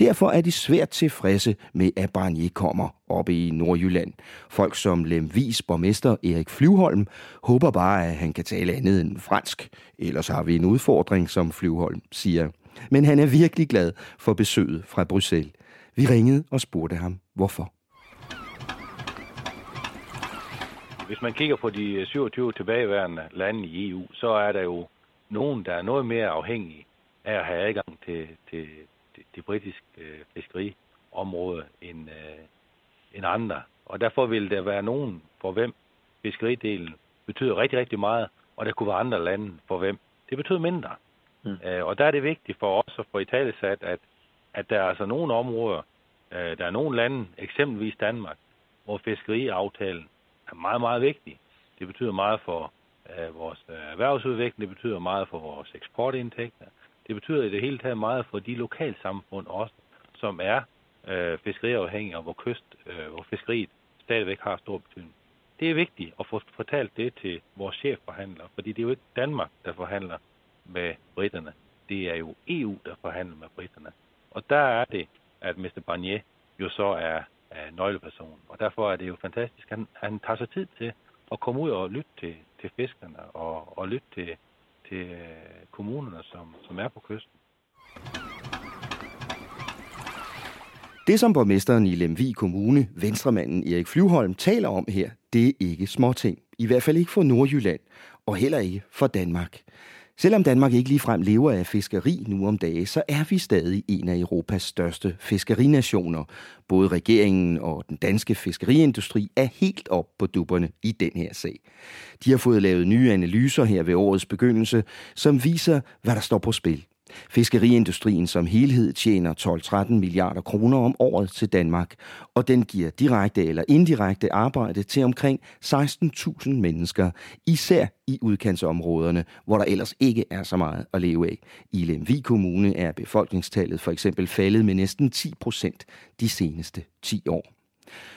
S7: Derfor er de svært tilfredse med, at Barnier kommer oppe i Nordjylland. Folk som Lemvis borgmester Erik Flyvholm håber bare, at han kan tale andet end fransk. Ellers har vi en udfordring, som Flyvholm siger. Men han er virkelig glad for besøget fra Bruxelles. Vi ringede og spurgte ham, hvorfor.
S12: Hvis man kigger på de 27 tilbageværende lande i EU, så er der jo nogen, der er noget mere afhængige af at have adgang til, til, til det britiske øh, fiskeriområde end, øh, end andre. Og derfor vil der være nogen, for hvem fiskeridelen betyder rigtig, rigtig meget, og der kunne være andre lande, for hvem det betyder mindre. Mm. Øh, og der er det vigtigt for os at få i tale sat, at at der er altså nogle områder, øh, der er nogle lande, eksempelvis Danmark, hvor fiskeriaftalen er meget, meget vigtig. Det betyder meget for øh, vores øh, erhvervsudvikling, det betyder meget for vores eksportindtægter. Det betyder i det hele taget meget for de lokalsamfund også, som er øh, fiskeriafhængige, og hvor, kyst, øh, hvor fiskeriet stadigvæk har stor betydning. Det er vigtigt at få fortalt det til vores chefforhandler, fordi det er jo ikke Danmark, der forhandler med britterne. Det er jo EU, der forhandler med britterne. Og der er det, at Mr. Barnier jo så er, er nøgleperson. Og derfor er det jo fantastisk. Han, han tager sig tid til at komme ud og lytte til, til fiskerne og, og lytte til, til øh, kommunerne, som, som er på kysten.
S7: Det, som borgmesteren i Lemvi Kommune, venstremanden Erik Flyvholm, taler om her, det er ikke småting. I hvert fald ikke for Nordjylland, og heller ikke for Danmark. Selvom Danmark ikke ligefrem lever af fiskeri nu om dage, så er vi stadig en af Europas største fiskerinationer. Både regeringen og den danske fiskeriindustri er helt op på dupperne i den her sag. De har fået lavet nye analyser her ved årets begyndelse, som viser, hvad der står på spil. Fiskeriindustrien som helhed tjener 12-13 milliarder kroner om året til Danmark, og den giver direkte eller indirekte arbejde til omkring 16.000 mennesker, især i udkantsområderne, hvor der ellers ikke er så meget at leve af. I Lemvig Kommune er befolkningstallet for eksempel faldet med næsten 10 procent de seneste 10 år.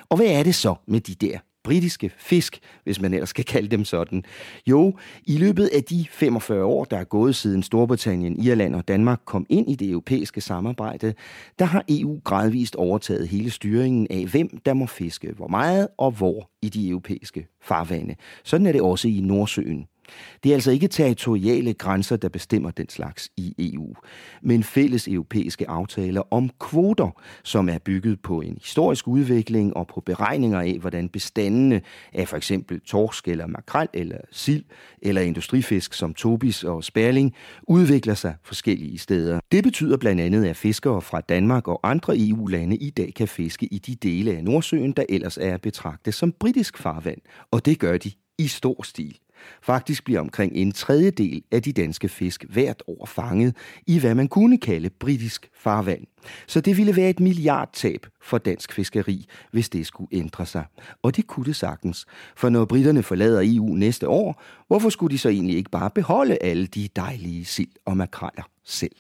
S7: Og hvad er det så med de der britiske fisk, hvis man ellers skal kalde dem sådan. Jo, i løbet af de 45 år, der er gået siden Storbritannien, Irland og Danmark kom ind i det europæiske samarbejde, der har EU gradvist overtaget hele styringen af, hvem der må fiske, hvor meget og hvor i de europæiske farvande. Sådan er det også i Nordsøen. Det er altså ikke territoriale grænser, der bestemmer den slags i EU, men fælles europæiske aftaler om kvoter, som er bygget på en historisk udvikling og på beregninger af, hvordan bestandene af for eksempel torsk eller makrel eller sild eller industrifisk som tobis og spærling udvikler sig forskellige steder. Det betyder blandt andet, at fiskere fra Danmark og andre EU-lande i dag kan fiske i de dele af Nordsøen, der ellers er betragtet som britisk farvand, og det gør de i stor stil. Faktisk bliver omkring en tredjedel af de danske fisk hvert år fanget i hvad man kunne kalde britisk farvand. Så det ville være et milliardtab for dansk fiskeri, hvis det skulle ændre sig. Og det kunne det sagtens. For når britterne forlader EU næste år, hvorfor skulle de så egentlig ikke bare beholde alle de dejlige sild og makraller selv?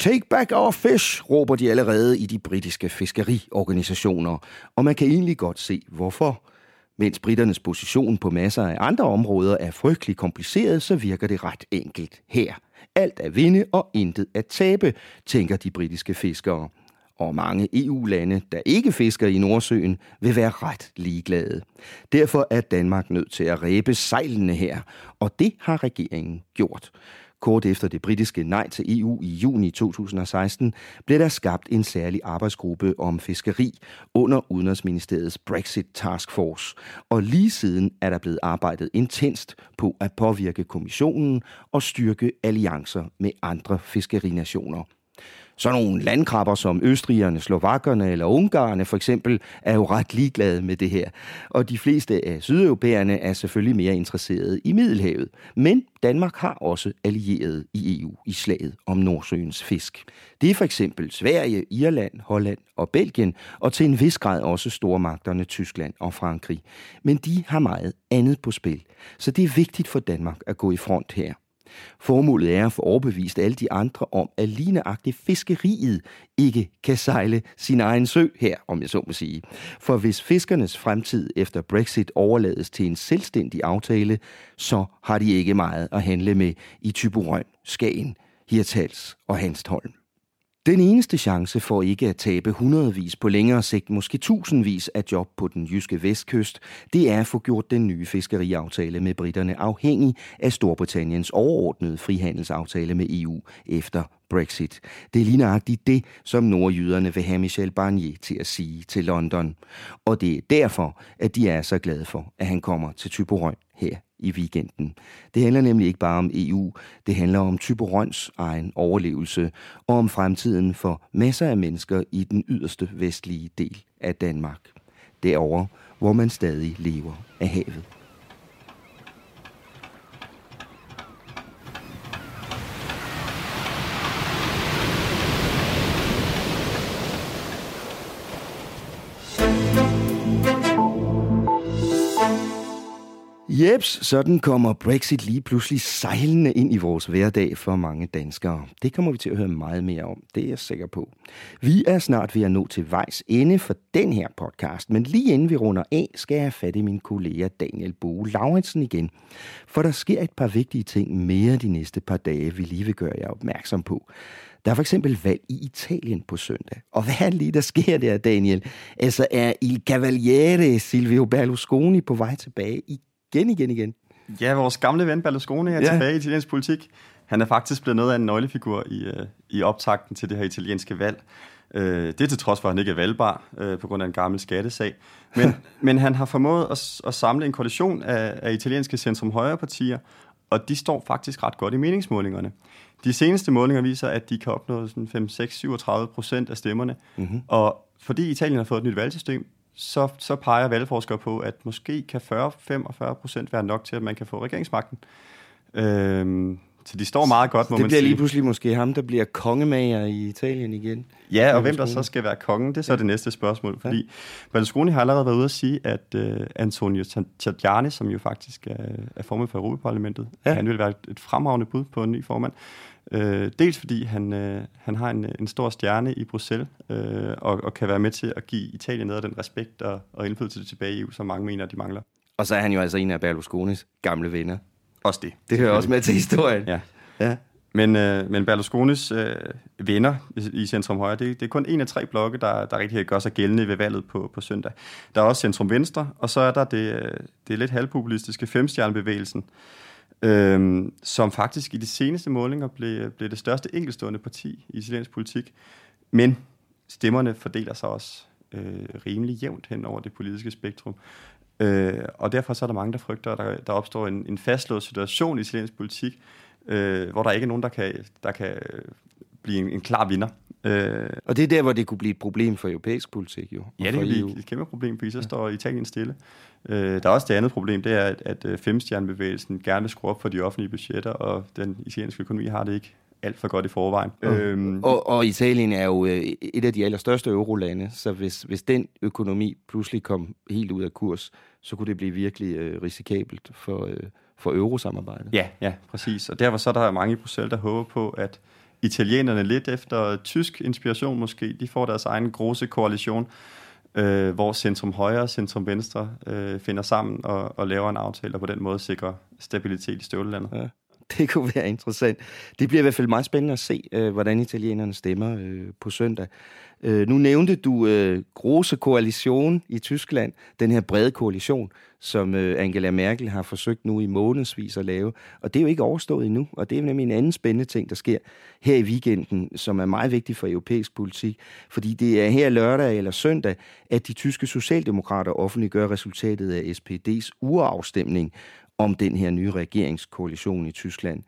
S7: Take back our fish, råber de allerede i de britiske fiskeriorganisationer, og man kan egentlig godt se hvorfor. Mens britternes position på masser af andre områder er frygtelig kompliceret, så virker det ret enkelt her. Alt at vinde og intet at tabe, tænker de britiske fiskere. Og mange EU-lande, der ikke fisker i Nordsøen, vil være ret ligeglade. Derfor er Danmark nødt til at ræbe sejlene her, og det har regeringen gjort. Kort efter det britiske nej til EU i juni 2016 blev der skabt en særlig arbejdsgruppe om fiskeri under Udenrigsministeriets Brexit Task Force. Og lige siden er der blevet arbejdet intenst på at påvirke kommissionen og styrke alliancer med andre fiskerinationer. Sådan nogle landkrabber som østrigerne, slovakkerne eller ungarerne for eksempel er jo ret ligeglade med det her. Og de fleste af sydeuropæerne er selvfølgelig mere interesserede i Middelhavet. Men Danmark har også allieret i EU i slaget om Nordsøens fisk. Det er for eksempel Sverige, Irland, Holland og Belgien, og til en vis grad også stormagterne Tyskland og Frankrig. Men de har meget andet på spil, så det er vigtigt for Danmark at gå i front her. Formålet er at få overbevist alle de andre om, at ligneagtigt fiskeriet ikke kan sejle sin egen sø her, om jeg så må sige. For hvis fiskernes fremtid efter Brexit overlades til en selvstændig aftale, så har de ikke meget at handle med i Tyborøn, Skagen, Hirtals og Hanstholm. Den eneste chance for ikke at tabe hundredvis på længere sigt, måske tusindvis af job på den jyske vestkyst, det er at få gjort den nye fiskeriaftale med britterne afhængig af Storbritanniens overordnede frihandelsaftale med EU efter Brexit. Det er ligneragtigt det, som nordjyderne vil have Michel Barnier til at sige til London. Og det er derfor, at de er så glade for, at han kommer til Typerøn her i weekenden. Det handler nemlig ikke bare om EU, det handler om Typerøns egen overlevelse og om fremtiden for masser af mennesker i den yderste vestlige del af Danmark. Derover, hvor man stadig lever af havet. Jeps, sådan kommer Brexit lige pludselig sejlende ind i vores hverdag for mange danskere. Det kommer vi til at høre meget mere om, det er jeg sikker på. Vi er snart ved at nå til vejs ende for den her podcast, men lige inden vi runder af, skal jeg have fat i min kollega Daniel Bo Lauritsen igen. For der sker et par vigtige ting mere de næste par dage, vi lige vil gøre jer opmærksom på. Der er for eksempel valg i Italien på søndag. Og hvad er lige, der sker der, Daniel? Altså er Il Cavaliere Silvio Berlusconi på vej tilbage i igen, igen, igen.
S8: Ja, vores gamle ven Berlusconi er ja. tilbage i italiensk politik. Han er faktisk blevet noget af en nøglefigur i, uh, i optakten til det her italienske valg. Uh, det er til trods for, at han ikke er valgbar uh, på grund af en gammel skattesag. Men, men han har formået at, at samle en koalition af, af italienske centrum-højre-partier, og de står faktisk ret godt i meningsmålingerne. De seneste målinger viser, at de kan opnå 5-6-37 procent af stemmerne. Mm-hmm. Og fordi Italien har fået et nyt valgsystem, så, så peger valgforskere på, at måske kan 40-45 procent være nok til, at man kan få regeringsmagten. Øhm, så de står meget godt, må
S7: det
S8: man
S7: bliver
S8: sige.
S7: lige pludselig måske ham, der bliver kongemager i Italien igen.
S8: Ja, og hvem der så skal være kongen, det er så ja. det næste spørgsmål. Fordi ja. Berlusconi har allerede været ude at sige, at uh, Antonio Tajani, som jo faktisk er, er formand for Europaparlamentet, ja. han vil være et fremragende bud på en ny formand. Uh, dels fordi han, uh, han har en, en stor stjerne i Bruxelles, uh, og, og kan være med til at give Italien noget af den respekt og, og indflydelse tilbage i EU, som mange mener, de mangler.
S7: Og så er han jo altså en af Berlusconis gamle venner.
S8: Også det.
S7: Det hører også med til historien.
S8: Ja.
S7: ja.
S8: Men, øh, men Berlusconis øh, venner i Centrum Højre, det, det er kun en af tre blokke, der, der rigtig gør sig gældende ved valget på, på søndag. Der er også Centrum Venstre, og så er der det, det lidt halvpopulistiske Femstjernebevægelsen, øhm, som faktisk i de seneste målinger blev, blev det største enkeltstående parti i italiensk politik. Men stemmerne fordeler sig også øh, rimelig jævnt hen over det politiske spektrum. Øh, og derfor så er der mange, der frygter, at der, der opstår en, en fastlåst situation i italiensk politik, øh, hvor der ikke er nogen, der kan, der kan blive en, en klar vinder.
S7: Øh, og det er der, hvor det kunne blive et problem for europæisk politik, jo.
S8: Ja, det kan blive et kæmpe problem, fordi så står Italien stille. Øh, der er også det andet problem, det er, at, at femstjernebevægelsen gerne vil skrue op for de offentlige budgetter, og den italienske økonomi har det ikke alt for godt i forvejen.
S7: Mm. Øhm. Og, og Italien er jo et af de allerstørste eurolande, så hvis, hvis den økonomi pludselig kom helt ud af kurs, så kunne det blive virkelig øh, risikabelt for, øh, for eurosamarbejdet.
S8: Ja, ja, præcis. Og derfor så er der mange i Bruxelles, der håber på, at italienerne lidt efter tysk inspiration måske, de får deres egen große koalition, øh, hvor centrum højre og centrum venstre øh, finder sammen og, og laver en aftale, og på den måde sikrer stabilitet i støvlelandet. Ja.
S7: Det kunne være interessant. Det bliver i hvert fald meget spændende at se, øh, hvordan italienerne stemmer øh, på søndag. Øh, nu nævnte du øh, Große Koalition i Tyskland, den her brede koalition, som øh, Angela Merkel har forsøgt nu i månedsvis at lave. Og det er jo ikke overstået endnu, og det er nemlig en anden spændende ting, der sker her i weekenden, som er meget vigtig for europæisk politik, fordi det er her lørdag eller søndag, at de tyske socialdemokrater offentliggør resultatet af SPD's urafstemning om den her nye regeringskoalition i Tyskland.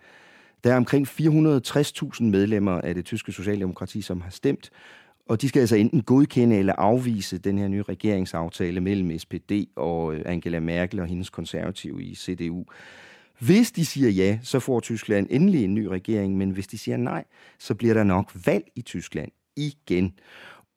S7: Der er omkring 460.000 medlemmer af det tyske socialdemokrati, som har stemt, og de skal altså enten godkende eller afvise den her nye regeringsaftale mellem SPD og øh, Angela Merkel og hendes konservative i CDU. Hvis de siger ja, så får Tyskland endelig en ny regering, men hvis de siger nej, så bliver der nok valg i Tyskland igen.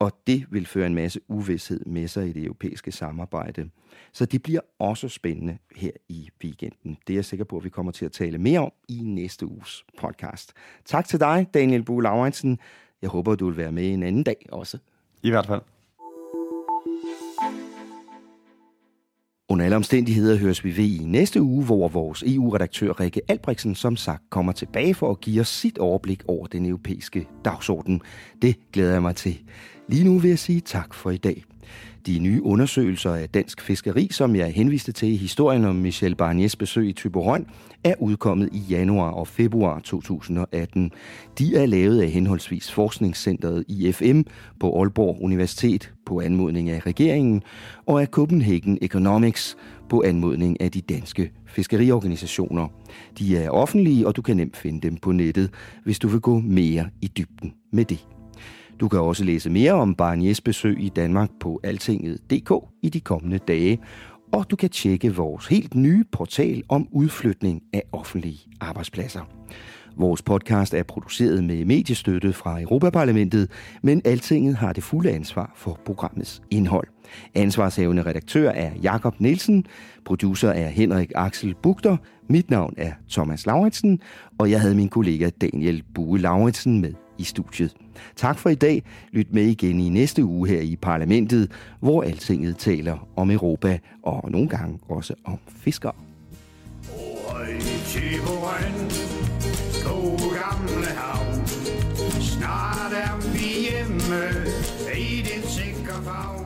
S7: Og det vil føre en masse uvidshed med sig i det europæiske samarbejde. Så det bliver også spændende her i weekenden. Det er jeg sikker på, at vi kommer til at tale mere om i næste uges podcast. Tak til dig, Daniel Bue Lauritsen. Jeg håber, du vil være med en anden dag også.
S8: I hvert fald.
S7: Under alle omstændigheder høres vi ved i næste uge, hvor vores EU-redaktør Rikke Albrechtsen som sagt kommer tilbage for at give os sit overblik over den europæiske dagsorden. Det glæder jeg mig til. Lige nu vil jeg sige tak for i dag. De nye undersøgelser af dansk fiskeri, som jeg henviste til i historien om Michel Barniers besøg i Tyborøn, er udkommet i januar og februar 2018. De er lavet af henholdsvis Forskningscenteret IFM på Aalborg Universitet på anmodning af regeringen og af Copenhagen Economics på anmodning af de danske fiskeriorganisationer. De er offentlige, og du kan nemt finde dem på nettet, hvis du vil gå mere i dybden med det. Du kan også læse mere om Barniers besøg i Danmark på altinget.dk i de kommende dage, og du kan tjekke vores helt nye portal om udflytning af offentlige arbejdspladser. Vores podcast er produceret med mediestøtte fra Europaparlamentet, men Altinget har det fulde ansvar for programmets indhold. Ansvarshavende redaktør er Jakob Nielsen, producer er Henrik Axel Bugter, mit navn er Thomas Lauritsen, og jeg havde min kollega Daniel Bue Lauritsen med i studiet. Tak for i dag. Lyt med igen i næste uge her i parlamentet, hvor Altinget taler om Europa og nogle gange også om fiskere. Snart er vi hjemme i din sikre favn.